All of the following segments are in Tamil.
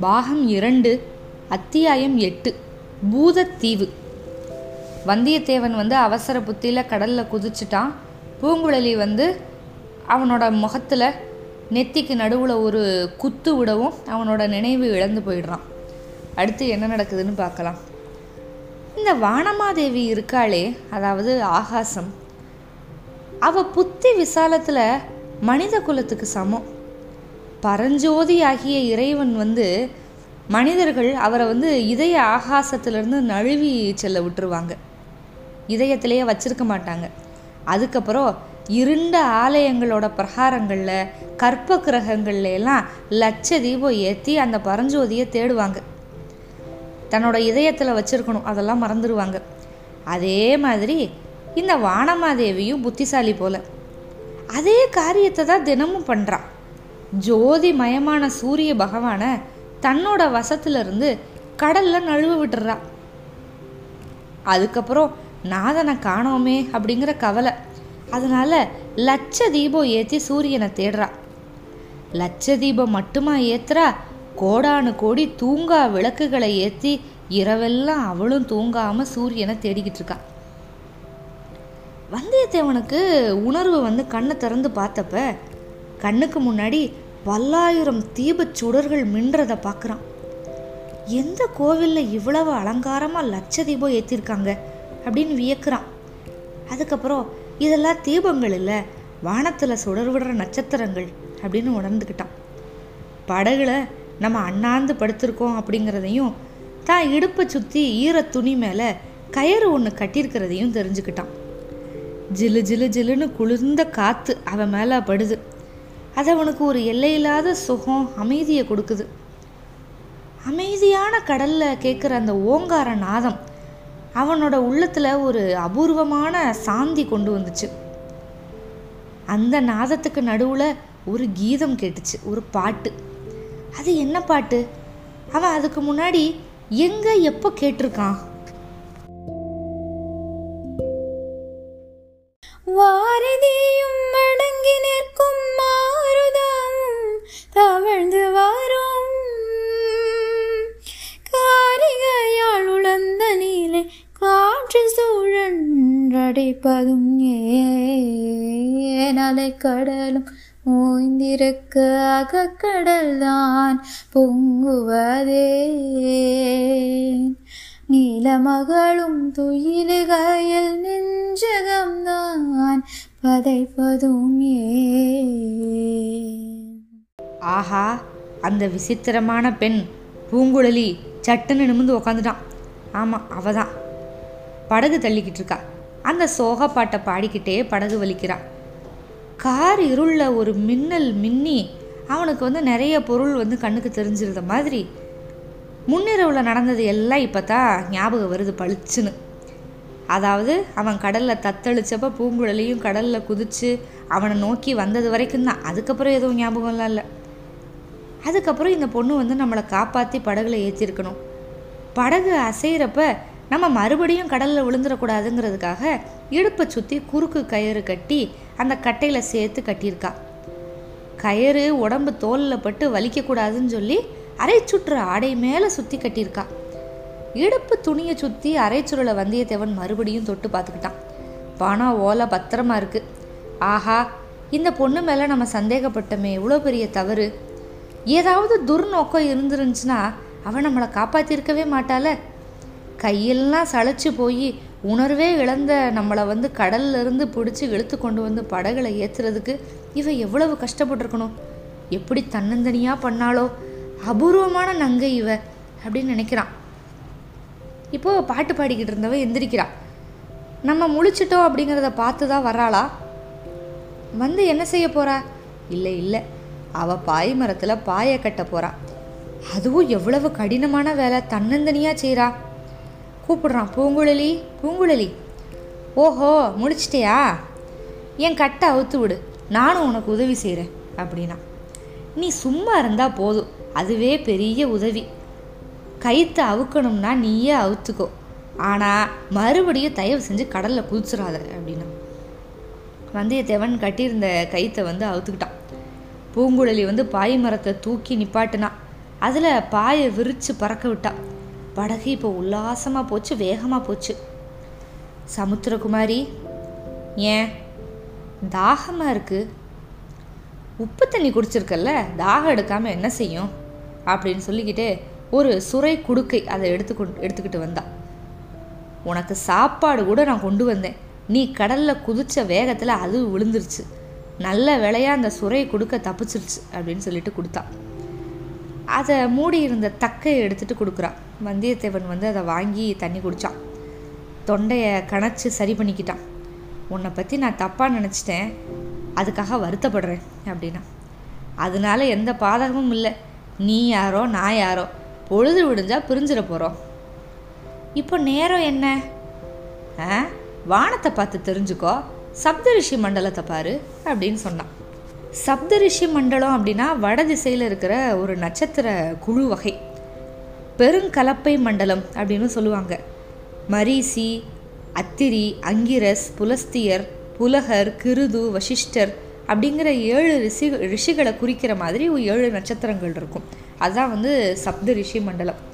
பாகம் இரண்டு அத்தியாயம் எட்டு பூதத்தீவு. வந்தியத்தேவன் வந்து அவசர புத்தியில் கடலில் குதிச்சிட்டான். பூங்குழலி வந்து அவனோட முகத்தில் நெத்திக்கு நடுவில் ஒரு குத்து விடவும் அவனோட நினைவு இழந்து போயிடுறான். அடுத்து என்ன நடக்குதுன்னு பார்க்கலாம். இந்த வானமாதேவி இருக்காளே அதாவது ஆகாசம். அவ புத்தி விசாலத்தில் மனித குலத்துக்கு சமம். பரஞ்சோதி ஆகிய இறைவன் வந்து மனிதர்கள் அவரை வந்து இதய ஆகாசத்திலிருந்து நழுவி செல்ல விட்டுருவாங்க. இதயத்திலேயே வச்சிருக்க மாட்டாங்க. அதுக்கப்புறம் இருண்ட ஆலயங்களோட பிரகாரங்களில் கற்ப கிரகங்கள்ல எல்லாம் லட்ச தீபம் ஏற்றி அந்த பரஞ்சோதியை தேடுவாங்க. தன்னோட இதயத்தில் வச்சிருக்கணும் அதெல்லாம் மறந்துடுவாங்க அதே மாதிரி இந்த வானமாதேவியும் புத்திசாலி போல. அதே காரியத்தை தான் தினமும் பண்ணுறான் ஜோதி மயமான சூரிய பகவானை தன்னோட வசத்திலிருந்து கடல்ல நழுவ விட்டுறா. அதுக்கப்புறம் நாதனை காணோமே அப்படிங்கிற கவலை. அதனால லட்ச தீபம் ஏற்றி சூரியனை தேடுறா. லட்ச தீபம் மட்டுமா ஏத்துறா? கோடானு கோடி தூங்கா விளக்குகளை ஏற்றி இரவெல்லாம் அவளும் தூங்காம சூரியனை தேடிக்கிட்டு இருக்கா. வந்தியத்தேவனுக்கு உணர்வு வந்து கண்ணை திறந்து பார்த்தப்ப கண்ணுக்கு முன்னாடி பல்லாயிரம் தீபச் சுடர்கள் மின்றதை பார்க்குறான் எந்த கோவிலில் இவ்வளவு அலங்காரமாக லட்ச தீபம் ஏற்றிருக்காங்க அப்படின்னு வியக்கிறான். அதுக்கப்புறம் இதெல்லாம் தீபங்கள் இல்லை வானத்தில் சுடர் விடுற நட்சத்திரங்கள் அப்படின்னு உணர்ந்துக்கிட்டான் படகுல நம்ம அண்ணாந்து படுத்திருக்கோம் அப்படிங்கிறதையும் தான் இடுப்பை சுற்றி ஈர துணி மேலே கயிறு ஒன்று கட்டியிருக்கிறதையும் தெரிஞ்சுக்கிட்டான். ஜிலு ஜிலு ஜிலுன்னு குளிர்ந்த காற்று அவன் மேலே படுது. அது அவனுக்கு ஒரு எல்லையில்லாத சுகம் அமைதியை கொடுக்குது. அமைதியான கடல்ல கேட்குற அந்த ஓங்கார நாதம் அவனோட உள்ளத்துல ஒரு அபூர்வமான சாந்தி கொண்டு வந்துச்சு. அந்த நாதத்துக்கு நடுவுல ஒரு கீதம் கேட்டுச்சு ஒரு பாட்டு. அது என்ன பாட்டு? அவன் அதுக்கு முன்னாடி எங்க எப்போ கேட்டிருக்கான்? வாரதியும் அடங்கி நிற்கும் சூழன்றடைப்பதும் ஏனலை கடலும் ஓய்ந்திருக்க அகக்கடல் தான் பொங்குவதே. நீலமகளும் துயிலுகையில் நெஞ்சகம்தான் பதைப்பதும் ஆஹா அந்த விசித்திரமான பெண் பூங்குழலி சட்டுன்னு நிமிந்து உக்காந்துட்டான் ஆமாம் அவ தான் படகு தள்ளிக்கிட்டு இருக்கா. அந்த சோக பாட்டை பாடிக்கிட்டே படகு வலிக்கிறான் கார் இருளில் ஒரு மின்னல் மின்னி அவனுக்கு வந்து நிறைய பொருள் வந்து கண்ணுக்கு தெரிஞ்சிருந்த மாதிரி முன்னிரவில் நடந்தது எல்லாம் இப்போ தான் ஞாபகம் வருது பளிச்சுன்னு. அதாவது அவன் கடலில் தத்தளிச்சப்ப பூங்குழலியும் கடலில் குதிச்சு அவனை நோக்கி வந்தது வரைக்கும் தான். அதுக்கப்புறம் எதுவும் ஞாபகம்லாம் இல்லை. அதுக்கப்புறம் இந்த பொண்ணு வந்து நம்மளை காப்பாற்றி படகுல ஏற்றிருக்கணும் படகு அசைகிறப்ப நம்ம மறுபடியும் கடலில் விழுந்துடக்கூடாதுங்கிறதுக்காக இடுப்பை சுற்றி குறுக்கு கயிறு கட்டி அந்த கட்டையில் சேர்த்து கட்டியிருக்கா. கயிறு உடம்பு தோலில் பட்டு வலிக்கக்கூடாதுன்னு சொல்லி அரை சுற்று ஆடை மேலே சுற்றி கட்டியிருக்கா. இடுப்பு துணியை சுற்றி அரைச்சுருளை வந்தியத்தேவன் மறுபடியும் தொட்டு பார்த்துக்கிட்டான். பணம் ஓலை பத்திரமா இருக்கு. ஆஹா இந்த பொண்ணு மேலே நம்ம சந்தேகப்பட்டோமே இவ்வளோ பெரிய தவறு. ஏதாவது துர்நோக்கம் இருந்துருந்துச்சுன்னா அவன் நம்மளை காப்பாற்றிருக்கவே மாட்டாள. கையெல்லாம் சளைச்சு போய் உணர்வே இழந்த நம்மளை வந்து கடல்லிருந்து பிடிச்சி இழுத்து கொண்டு வந்து படகுல ஏற்றுறதுக்கு இவ எவ்வளவு கஷ்டப்பட்டிருக்கணும்? எப்படி தன்னந்தனியாக பண்ணாலோ அபூர்வமான நங்கை இவ அப்படின்னு நினைக்கிறான். இப்போ பாட்டு பாடிக்கிட்டு இருந்தவ எந்திரிக்கிறான் நம்ம முழிச்சிட்டோம் அப்படிங்கிறத பார்த்து தான் வர்றாளா? வந்து என்ன செய்ய போறா? இல்லை இல்லை. அவ பாய் மரத்தில் பாயை கட்ட போறா. அதுவும் எவ்வளவு கடினமான வேலை தன்னந்தனியாக செய்கிறா கூப்பிடுறான் பூங்குழலி பூங்குழலி. ஓஹோ முடிச்சிட்டியா? என் கட்டை அவுத்து விடு நானும் உனக்கு உதவி செய்கிறேன் அப்படின்னா. நீ சும்மா இருந்தால் போதும் அதுவே பெரிய உதவி. கயிற்று அவுக்கணும்னா நீயே அவுத்துக்கோ ஆனால் மறுபடியும் தயவு செஞ்சு கடலில் குதிச்சிடாத அப்படின்னா. வந்தியத்தேவன் கட்டியிருந்த கயிற்றை வந்து அவுத்துக்கிட்டான். பூங்குழலி வந்து பாய் மரத்தை தூக்கி நிப்பாட்டினா அதில் பாயை விரித்து பறக்க விட்டா. படகு இப்போ உல்லாசமாக போச்சு வேகமாக போச்சு. சமுத்திரகுமாரி ஏன்? தாகமாக இருக்குது உப்பு தண்ணி குடிச்சிருக்கல்ல தாகம் எடுக்காமல் என்ன செய்யும்? அப்படின்னு சொல்லிக்கிட்டு ஒரு சுரை குடுக்கை அதை எடுத்துக்கொ எடுத்துக்கிட்டு வந்தா. உனக்கு சாப்பாடு கூட நான் கொண்டு வந்தேன். நீ கடலில் குதிச்ச வேகத்தில் அது விழுந்துருச்சு. நல்ல வேலையாக அந்த சுரை கொடுக்க தப்பிச்சிருச்சு அப்படின்னு சொல்லிட்டு கொடுத்தா. அதை மூடி இருந்த தக்கையை எடுத்துட்டு கொடுக்குறான். வந்தியத்தேவன் வந்து அதை வாங்கி தண்ணி குடித்தான் தொண்டையை கணச்சி சரி பண்ணிக்கிட்டான். உன்னை பற்றி நான் தப்பாக நினச்சிட்டேன். அதுக்காக வருத்தப்படுறேன் அப்படின்னா. அதனால எந்த பாதகமும் இல்லை. நீ யாரோ நான் யாரோ. பொழுது விடிஞ்சால் பிரிஞ்சிட போகிறோம் இப்போ நேரம் என்ன? ஆ வானத்தை பார்த்து தெரிஞ்சுக்கோ. சப்தரிஷி மண்டலத்தை பாரு அப்படின்னு சொன்னான். சப்தரிஷி மண்டலம் அப்படின்னா வட திசையில் இருக்கிற ஒரு நட்சத்திர குழு வகை. பெருங்கலப்பை மண்டலம் அப்படின்னு சொல்லுவாங்க. மரீசி அத்திரி அங்கிரஸ் புலஸ்தியர் புலகர் கிருது வசிஷ்டர் அப்படிங்கிற ஏழு ரிஷி ரிஷிகளை குறிக்கிற மாதிரி ஏழு நட்சத்திரங்கள் இருக்கும். அதுதான் வந்து சப்த ரிஷி மண்டலம்.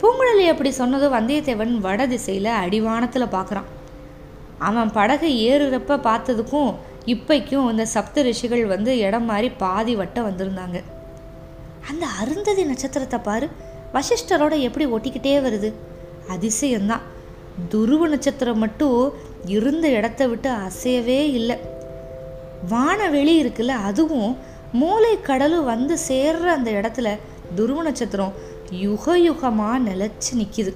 பூங்குழலி அப்படி சொன்னதும் வந்தியத்தேவன் வட திசையில் அடிவானத்தில் பார்க்குறான் அவன் படகை ஏறுறப்ப பார்த்ததுக்கும் இப்பைக்கும் இந்த சப்த ரிஷிகள் வந்து இடம் மாதிரி பாதி வட்டம் வந்திருந்தாங்க. அந்த அருந்ததி நட்சத்திரத்தை பாரு வசிஷ்டரோட எப்படி ஒட்டிக்கிட்டே வருது? அதிசயம்தான். துருவ நட்சத்திரம் மட்டும் இருந்த இடத்த விட்டு அசையவே இல்லை. வானவெளி இருக்குல்ல அதுவும் மூளை கடலும் வந்து சேர்ற அந்த இடத்துல துருவ நட்சத்திரம் யுக யுகமாக நிலச்சி நிற்கிது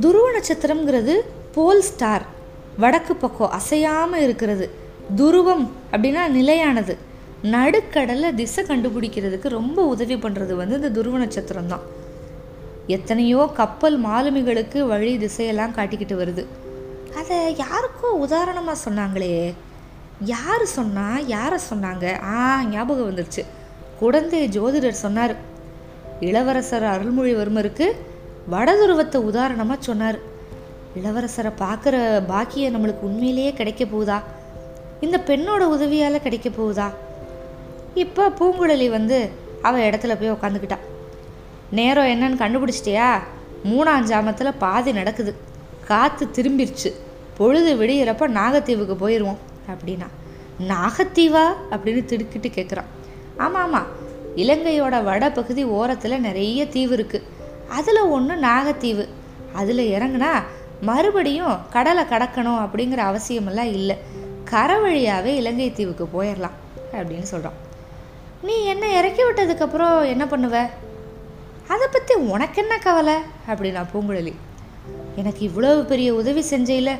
துருவ நட்சத்திரம்ங்கிறது போல் ஸ்டார். வடக்கு பக்கம் அசையாமல் இருக்கிறது. துருவம் அப்படின்னா நிலையானது. நடுக்கடலில் திசை கண்டுபிடிக்கிறதுக்கு ரொம்ப உதவி பண்ணுறது வந்து இந்த துருவ நட்சத்திரம் தான் எத்தனையோ கப்பல் மாலுமிகளுக்கு வழி திசையெல்லாம் காட்டிக்கிட்டு வருது. அதை யாருக்கோ உதாரணமாக சொன்னாங்களே? யார் சொன்னால் யாரை சொன்னாங்க? ஆ ஞாபகம் வந்துருச்சு. குடந்தை ஜோதிடர் சொன்னார். இளவரசர் அருள்மொழிவர்மருக்கு வடதுருவத்தை உதாரணமாக சொன்னார். இளவரசரை பார்க்குற பாக்கியம் நம்மளுக்கு உண்மையிலேயே கிடைக்க போகுதா? இந்த பெண்ணோட உதவியால் கிடைக்க போகுதா? இப்போ பூங்குழலி வந்து அவள் இடத்துல போய் உக்காந்துக்கிட்டா. நேரம் என்னன்னு கண்டுபிடிச்சிட்டியா? மூணாம் ஜாமத்தில் பாதி நடக்குது. காற்று திரும்பிருச்சு. பொழுது விடியிறப்ப நாகத்தீவுக்கு போயிடுவோம் அப்படின்னா. நாகத்தீவா? அப்படின்னு திடுக்கிட்டு கேட்குறான் ஆமாம் ஆமாம் இலங்கையோட வட பகுதி ஓரத்தில் நிறைய தீவு இருக்குது அதில் ஒன்று நாகத்தீவு. அதில் இறங்குனா மறுபடியும் கடலை கடக்கணும் அப்படிங்கிற அவசியமெல்லாம் இல்லை. கரை வழியாகவே இலங்கை தீவுக்கு போயிடலாம் அப்படின்னு சொல்கிறான் நீ என்ன இறக்கி விட்டதுக்கப்புறம் என்ன பண்ணுவ? அதை பற்றி உனக்கு என்ன கவலை? அப்படின்னா பூங்குழலி. எனக்கு இவ்வளவு பெரிய உதவி செஞ்சையில்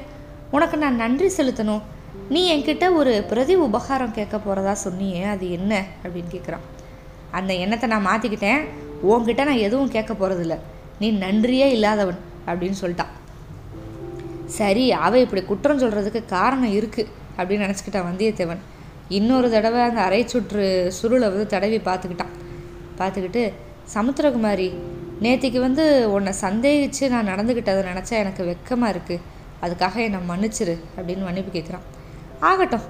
உனக்கு நான் நன்றி செலுத்தணும். நீ என்கிட்ட ஒரு பிரதி உபகாரம் கேட்க போகிறதா சொன்னியே அது என்ன? அப்படின்னு கேட்குறான் அந்த எண்ணத்தை நான் மாற்றிக்கிட்டேன் உன்கிட்ட நான் எதுவும் கேட்க போகிறதில்ல நீ நன்றியே இல்லாதவன் அப்படின்னு சொல்லிட்டான். சரி அவள் இப்படி குற்றம் சொல்கிறதுக்கு காரணம் இருக்குது அப்படின்னு நினச்சிக்கிட்டான் வந்தியத்தேவன். இன்னொரு தடவை அந்த அரை சுற்று சுருளை வந்து தடவி பார்த்துக்கிட்டான். பார்த்துக்கிட்டு சமுத்திரகுமாரி நேத்திக்கு வந்து உன்னை சந்தேகித்து நான் நடந்துக்கிட்டதை நினச்சா எனக்கு வெக்கமாக இருக்குது அதுக்காக என்னை மன்னிச்சிரு அப்படின்னு மன்னிப்பு கேட்குறான். ஆகட்டும்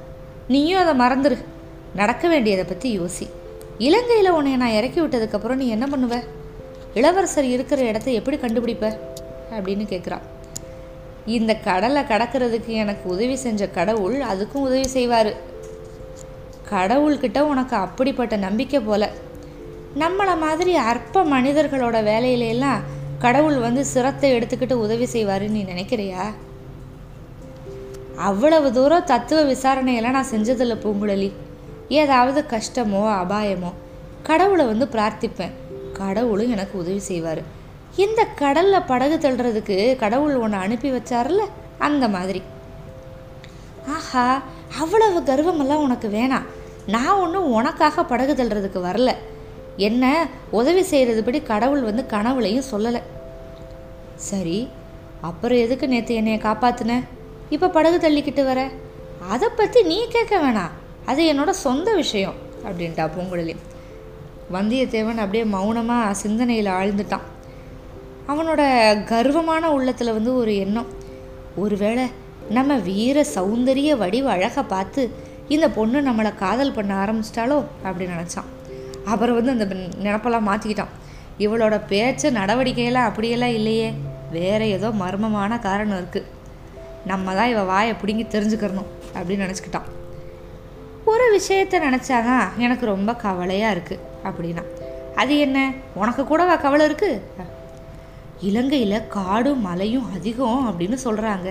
நீயும் அதை மறந்துரு. நடக்க வேண்டியதை பற்றி யோசி. இலங்கையில் உன்னை நான் இறக்கி விட்டதுக்கப்புறம் நீ என்ன பண்ணுவ? இளவரசர் இருக்கிற இடத்த எப்படி கண்டுபிடிப்ப? அப்படின்னு கேட்குறான். இந்த கடலை கடக்கிறதுக்கு எனக்கு உதவி செஞ்ச கடவுள் அதுக்கும் உதவி செய்வார். கடவுள்கிட்ட உனக்கு அப்படிப்பட்ட நம்பிக்கை போல. நம்மளை மாதிரி அற்ப மனிதர்களோட வேலையிலெல்லாம் கடவுள் வந்து சிரத்தை எடுத்துக்கிட்டு உதவி செய்வாருன்னு நீ நினைக்கிறியா? அவ்வளவு தூரம் தத்துவ விசாரணையெல்லாம் நான் செஞ்சதில்ல பூங்குழலி. ஏதாவது கஷ்டமோ அபாயமோ கடவுளை வந்து பிரார்த்திப்பேன். கடவுளும் எனக்கு உதவி செய்வார். இந்த கடலில் படகு தள்ளுறதுக்கு கடவுள் ஒன்று அனுப்பி வச்சார்ல அந்த மாதிரி. ஆஹா அவ்வளவு கர்வமெல்லாம் உனக்கு வேணாம் நான் ஒன்றும் உனக்காக படகு தள்ளுறதுக்கு வரல. என்ன உதவி செய்கிறது படி கடவுள் வந்து கனவுலையும் சொல்லலை. சரி அப்புறம் எதுக்கு நேற்று என்னைய காப்பாத்தின? இப்போ படகு தள்ளிக்கிட்டு வர? அதை பற்றி நீ கேட்க வேணாம் அது என்னோட சொந்த விஷயம் அப்படின்ட்டா பூங்குழலி. வந்தியத்தேவன் அப்படியே மௌனமாக சிந்தனையில் ஆழ்ந்துட்டான். அவனோட கர்வமான உள்ளத்தில் வந்து ஒரு எண்ணம். ஒருவேளை நம்ம வீர சௌந்தரிய வடிவ அழகை பார்த்து இந்த பொண்ணு நம்மளை காதல் பண்ண ஆரம்பிச்சிட்டாலோ அப்படின்னு நினச்சான். அப்புறம் வந்து அந்த நினப்பெல்லாம் மாற்றிக்கிட்டான் இவளோட பேச்சு நடவடிக்கையெல்லாம் அப்படியெல்லாம் இல்லையே. வேற ஏதோ மர்மமான காரணம் இருக்குது நம்ம தான் இவள் வாயை பிடுங்கி தெரிஞ்சுக்கிறணும் அப்படின்னு நினச்சிக்கிட்டான். ஒரு விஷயத்த நினச்சாதான் எனக்கு ரொம்ப கவலையாக இருக்குது அப்படின்னா. அது என்ன? உனக்கு கூடவா கவலை இருக்குது இலங்கையில் காடும் மலையும் அதிகம் அப்படின்னு சொல்கிறாங்க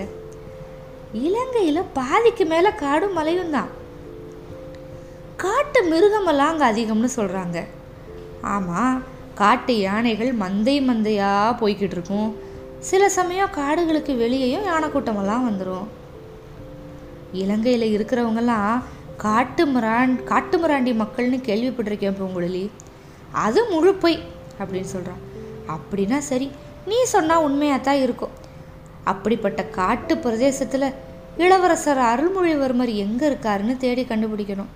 இலங்கையில் பாதிக்கு மேலே காடும் மலையும் தான். காட்டு மிருகமெல்லாம் அங்கே அதிகம்னு சொல்கிறாங்க ஆமாம் காட்டு யானைகள் மந்தை மந்தையாக போய்கிட்டு இருக்கும். சில சமயம் காடுகளுக்கு வெளியேயும் யானை கூட்டமெல்லாம் வந்துடும் இலங்கையில் இருக்கிறவங்கெல்லாம் காட்டு மிரான் காட்டு மிராண்டி மக்கள்னு கேள்விப்பட்டிருக்கேன் பூங்குழலி. அது முழு பொய் அப்படின்னு சொல்கிறான் அப்படின்னா சரி நீ சொன்னால் உண்மையாக தான் இருக்கும். அப்படிப்பட்ட காட்டு பிரதேசத்தில் இளவரசர் அருள்மொழிவர்மர் எங்கே இருக்காருன்னு தேடி கண்டுபிடிக்கணும்.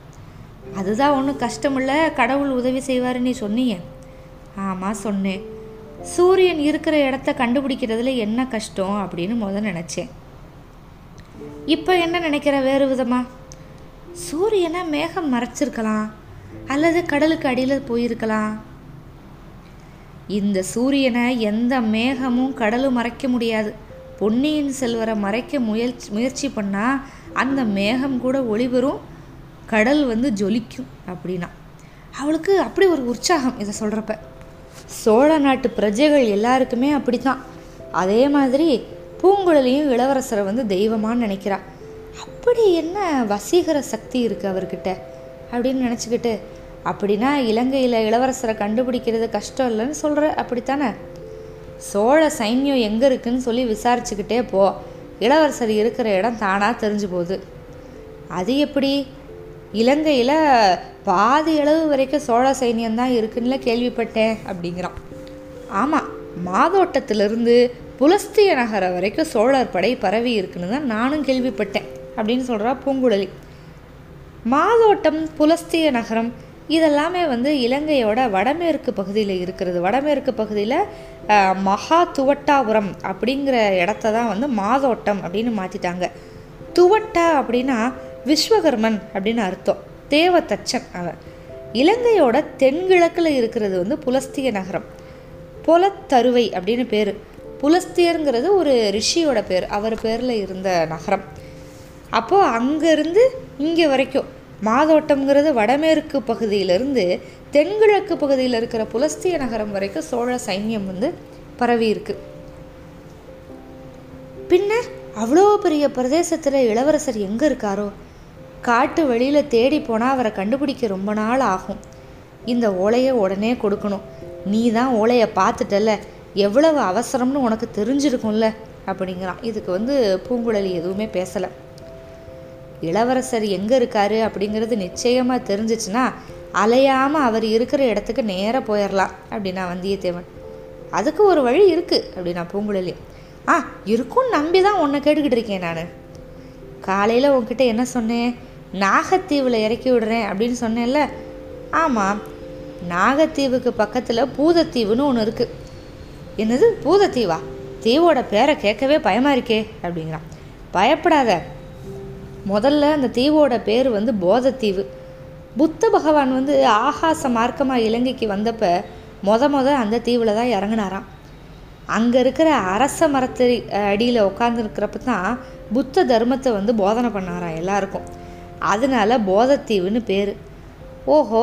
அதுதான் ஒன்றும் கஷ்டமில்ல கடவுள் உதவி செய்வார் நீ சொன்னீங்க. ஆமாம் சொன்னேன். சூரியன் இருக்கிற இடத்த கண்டுபிடிக்கிறதுல என்ன கஷ்டம் அப்படின்னு முதல் நினச்சேன். இப்போ என்ன நினைக்கிற வேறு விதமாக சூரியனை மேகம் மறைச்சிருக்கலாம் அல்லது கடலுக்கு அடியில் போயிருக்கலாம். இந்த சூரியனை எந்த மேகமும் கடலும் மறைக்க முடியாது. பொன்னியின் செல்வரை மறைக்க முயற்சி முயற்சி பண்ணால் அந்த மேகம் கூட ஒளிவரும் கடல் வந்து ஜொலிக்கும் அப்படின்னா. அவளுக்கு அப்படி ஒரு உற்சாகம் இதை சொல்கிறப்ப சோழ நாட்டு பிரஜைகள் எல்லாருக்குமே அப்படித்தான். அதே மாதிரி பூங்குழலியும் இளவரசரை வந்து தெய்வமானு நினைக்கிறா. அப்படி என்ன வசீகர சக்தி இருக்குது அவர்கிட்ட அப்படின்னு நினச்சிக்கிட்டு அப்படின்னா இலங்கையில் இளவரசரை கண்டுபிடிக்கிறது கஷ்டம் இல்லைன்னு சொல்கிற அப்படித்தானே? சோழ சைன்யம் எங்கே இருக்குன்னு சொல்லி விசாரிச்சுக்கிட்டே போ. இளவரசர் இருக்கிற இடம் தானாக தெரிஞ்சு போகுது. அது எப்படி? இலங்கையில் பாதி அளவு வரைக்கும் சோழ சைன்யம்தான் இருக்குன்னு கேள்விப்பட்டேன் அப்படிங்கிறான். ஆமாம் மாதோட்டத்திலிருந்து புலஸ்திய நகரம் வரைக்கும் சோழர் படை பரவி இருக்குன்னு தான் நானும் கேள்விப்பட்டேன் அப்படின்னு சொல்கிறா பூங்குழலி. மாதோட்டம் புலஸ்திய நகரம் இதெல்லாமே வந்து இலங்கையோட வடமேற்கு பகுதியில் இருக்கிறது. வடமேற்கு பகுதியில் மகா துவட்டாபுரம் அப்படிங்கிற இடத்த தான் வந்து மாதோட்டம் அப்படின்னு மாற்றிட்டாங்க துவட்டா அப்படின்னா விஸ்வகர்மன் அப்படின்னு அர்த்தம். தேவதச்சன் அவன். இலங்கையோட தென்கிழக்கில் இருக்கிறது வந்து புலஸ்திய நகரம். புலத்தருவை அப்படின்னு பேர். புலஸ்தியருங்கிறது ஒரு ரிஷியோட பேர். அவர் பேரில் இருந்த நகரம். அப்போது அங்கேருந்து இங்கே வரைக்கும் மாதோட்டம்ங்கிறது வடமேற்கு பகுதியிலிருந்து தென்கிழக்கு பகுதியில் இருக்கிற புலஸ்திய நகரம் வரைக்கும் சோழ சைன்யம் வந்து பரவி இருக்கு. பின்ன அவ்வளோ பெரிய பிரதேசத்தில் இளவரசர் எங்கே இருக்காரோ? காட்டு வெளியில் தேடி போனால் அவரை கண்டுபிடிக்க ரொம்ப நாள் ஆகும். இந்த ஓலையை உடனே கொடுக்கணும். நீ தான் ஓலையை பார்த்துட்டல எவ்வளவு அவசரம்னு உனக்கு தெரிஞ்சிருக்கும்ல? அப்படிங்கிறான். இதுக்கு வந்து பூங்குழலி எதுவுமே பேசலை. இளவரசர் எங்கே இருக்காரு அப்படிங்கிறது நிச்சயமாக தெரிஞ்சிச்சுன்னா அலையாமல் அவர் இருக்கிற இடத்துக்கு நேராக போயிடலாம் அப்படின்னா வந்தியத்தேவன். அதுக்கு ஒரு வழி இருக்குது அப்படின்னா பூங்குழலி. ஆ இருக்கும்னு நம்பி தான் உன்னை கேட்டுக்கிட்டு இருக்கேன் நான். காலையில் உன்கிட்ட என்ன சொன்னேன்? நாகத்தீவில் இறக்கி விடுறேன் அப்படின்னு சொன்னேன்ல. ஆமாம் நாகத்தீவுக்கு பக்கத்தில் பூதத்தீவுன்னு ஒன்று இருக்குது என்னது பூதத்தீவா? தீவோட பேரை கேட்கவே பயமாக இருக்கே அப்படிங்கிறான். பயப்படாத முதல்ல அந்த தீவோட பேர் வந்து போதத்தீவு. புத்த பகவான் வந்து ஆகாச மார்க்கமாக இலங்கைக்கு வந்தப்போ மொத மொத அந்த தீவில் தான் இறங்கினாராம். அங்கே இருக்கிற அரச மரத்து அடியில் உட்காந்துருக்கிறப்ப தான் புத்த தர்மத்தை வந்து போதனை பண்ணாராம் எல்லாருக்கும். அதனால போதத்தீவுன்னு பேர். ஓஹோ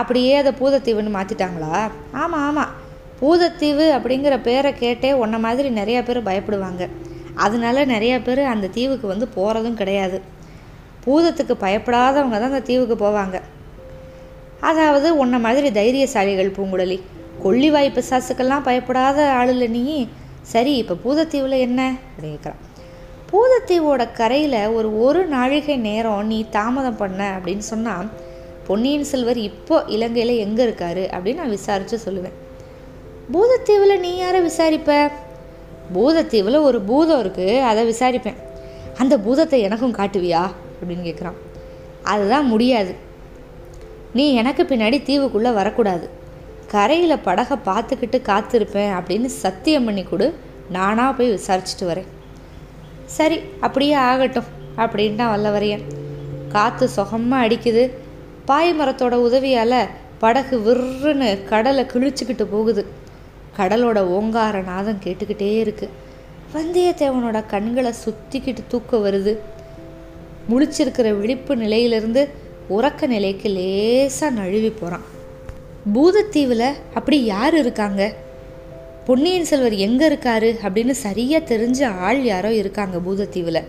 அப்படியே அதை பூதத்தீவுன்னு மாற்றிட்டாங்களா ஆமாம் ஆமாம் பூதத்தீவு அப்படிங்கிற பேரை கேட்டே உன்ன மாதிரி நிறையா பேர் பயப்படுவாங்க. அதனால நிறையா பேர் அந்த தீவுக்கு வந்து போகிறதும் கிடையாது. பூதத்துக்கு பயப்படாதவங்க தான் அந்த தீவுக்கு போவாங்க. அதாவது உன்ன மாதிரி தைரியசாலிகள் பூங்குழலி கொள்ளிவாய் பிசாசுக்கெல்லாம் பயப்படாத ஆளுல நீ சரி இப்போ பூதத்தீவில் என்ன? அப்படின்னு கேட்குறான் பூதத்தீவோட கரையில் ஒரு ஒரு நாழிகை நேரம் நீ தாமதம் பண்ண அப்படின்னு சொன்னால் பொன்னியின் செல்வர் இப்போ இலங்கையில் எங்கே இருக்காரு அப்படின்னு நான் விசாரித்து சொல்லுவேன். பூதத்தீவில் நீ யாரை விசாரிப்ப? பூதத்தீவில் ஒரு பூதம் இருக்குது அதை விசாரிப்பேன். அந்த பூதத்தை எனக்கும் காட்டுவியா? அப்படின்னு கேட்குறான் அதுதான் முடியாது. நீ எனக்கு பின்னாடி தீவுக்குள்ளே வரக்கூடாது. கரையில் படகை பார்த்துக்கிட்டு காத்திருப்பேன் அப்படின்னு சத்தியம் பண்ணி கொடு நானாக போய் விசாரிச்சுட்டு வரேன். சரி அப்படியே ஆகட்டும் அப்படின்ட்டு வல்லவரையன். காற்று சுகமாக அடிக்குது. பாய் மரத்தோட உதவியால் படகு விற்றுன்னு கடலை கிழிச்சுக்கிட்டு போகுது. கடலோட ஓங்கார நாதம் கேட்டுக்கிட்டே இருக்கு. வந்தியத்தேவனோட கண்களை சுற்றிக்கிட்டு தூக்கம் வருது. முழிச்சிருக்கிற விழிப்பு நிலையிலிருந்து உறக்க நிலைக்கு லேசாக நழுவி போகிறான் பூதத்தீவில் அப்படி யார் இருக்காங்க? பொன்னியின் செல்வர் எங்கே இருக்காரு அப்படின்னு சரியாக தெரிஞ்ச ஆள் யாரோ இருக்காங்க பூதத்தீவில்.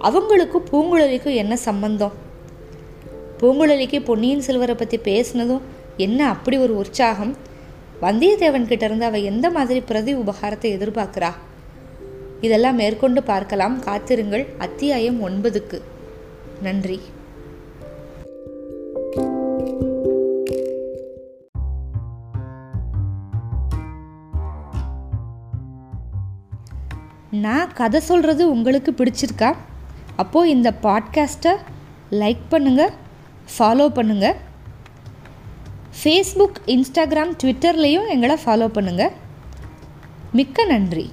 அவங்களுக்கும் பூங்குழலிக்கும் என்ன சம்பந்தம்? பூங்குழலிக்கு பொன்னியின் செல்வரை பற்றி பேசினதும் என்ன அப்படி ஒரு உற்சாகம்? வந்தியத்தேவன் கிட்டேருந்து இருந்து எந்த மாதிரி பிரதி உபகாரத்தை எதிர்பார்க்கிறா? இதெல்லாம் மேற்கொண்டு பார்க்கலாம். காத்திருங்கள். அத்தியாயம் ஒன்பதுக்கு. நன்றி. நான் கதை சொல்கிறது உங்களுக்கு பிடிச்சிருக்கா? அப்போது இந்த பாட்காஸ்ட்டை லைக் பண்ணுங்கள் ஃபாலோ பண்ணுங்கள் ஃபேஸ்புக் இன்ஸ்டாகிராம் ட்விட்டர்லேயும் எங்களை ஃபாலோ பண்ணுங்கள் மிக்க நன்றி.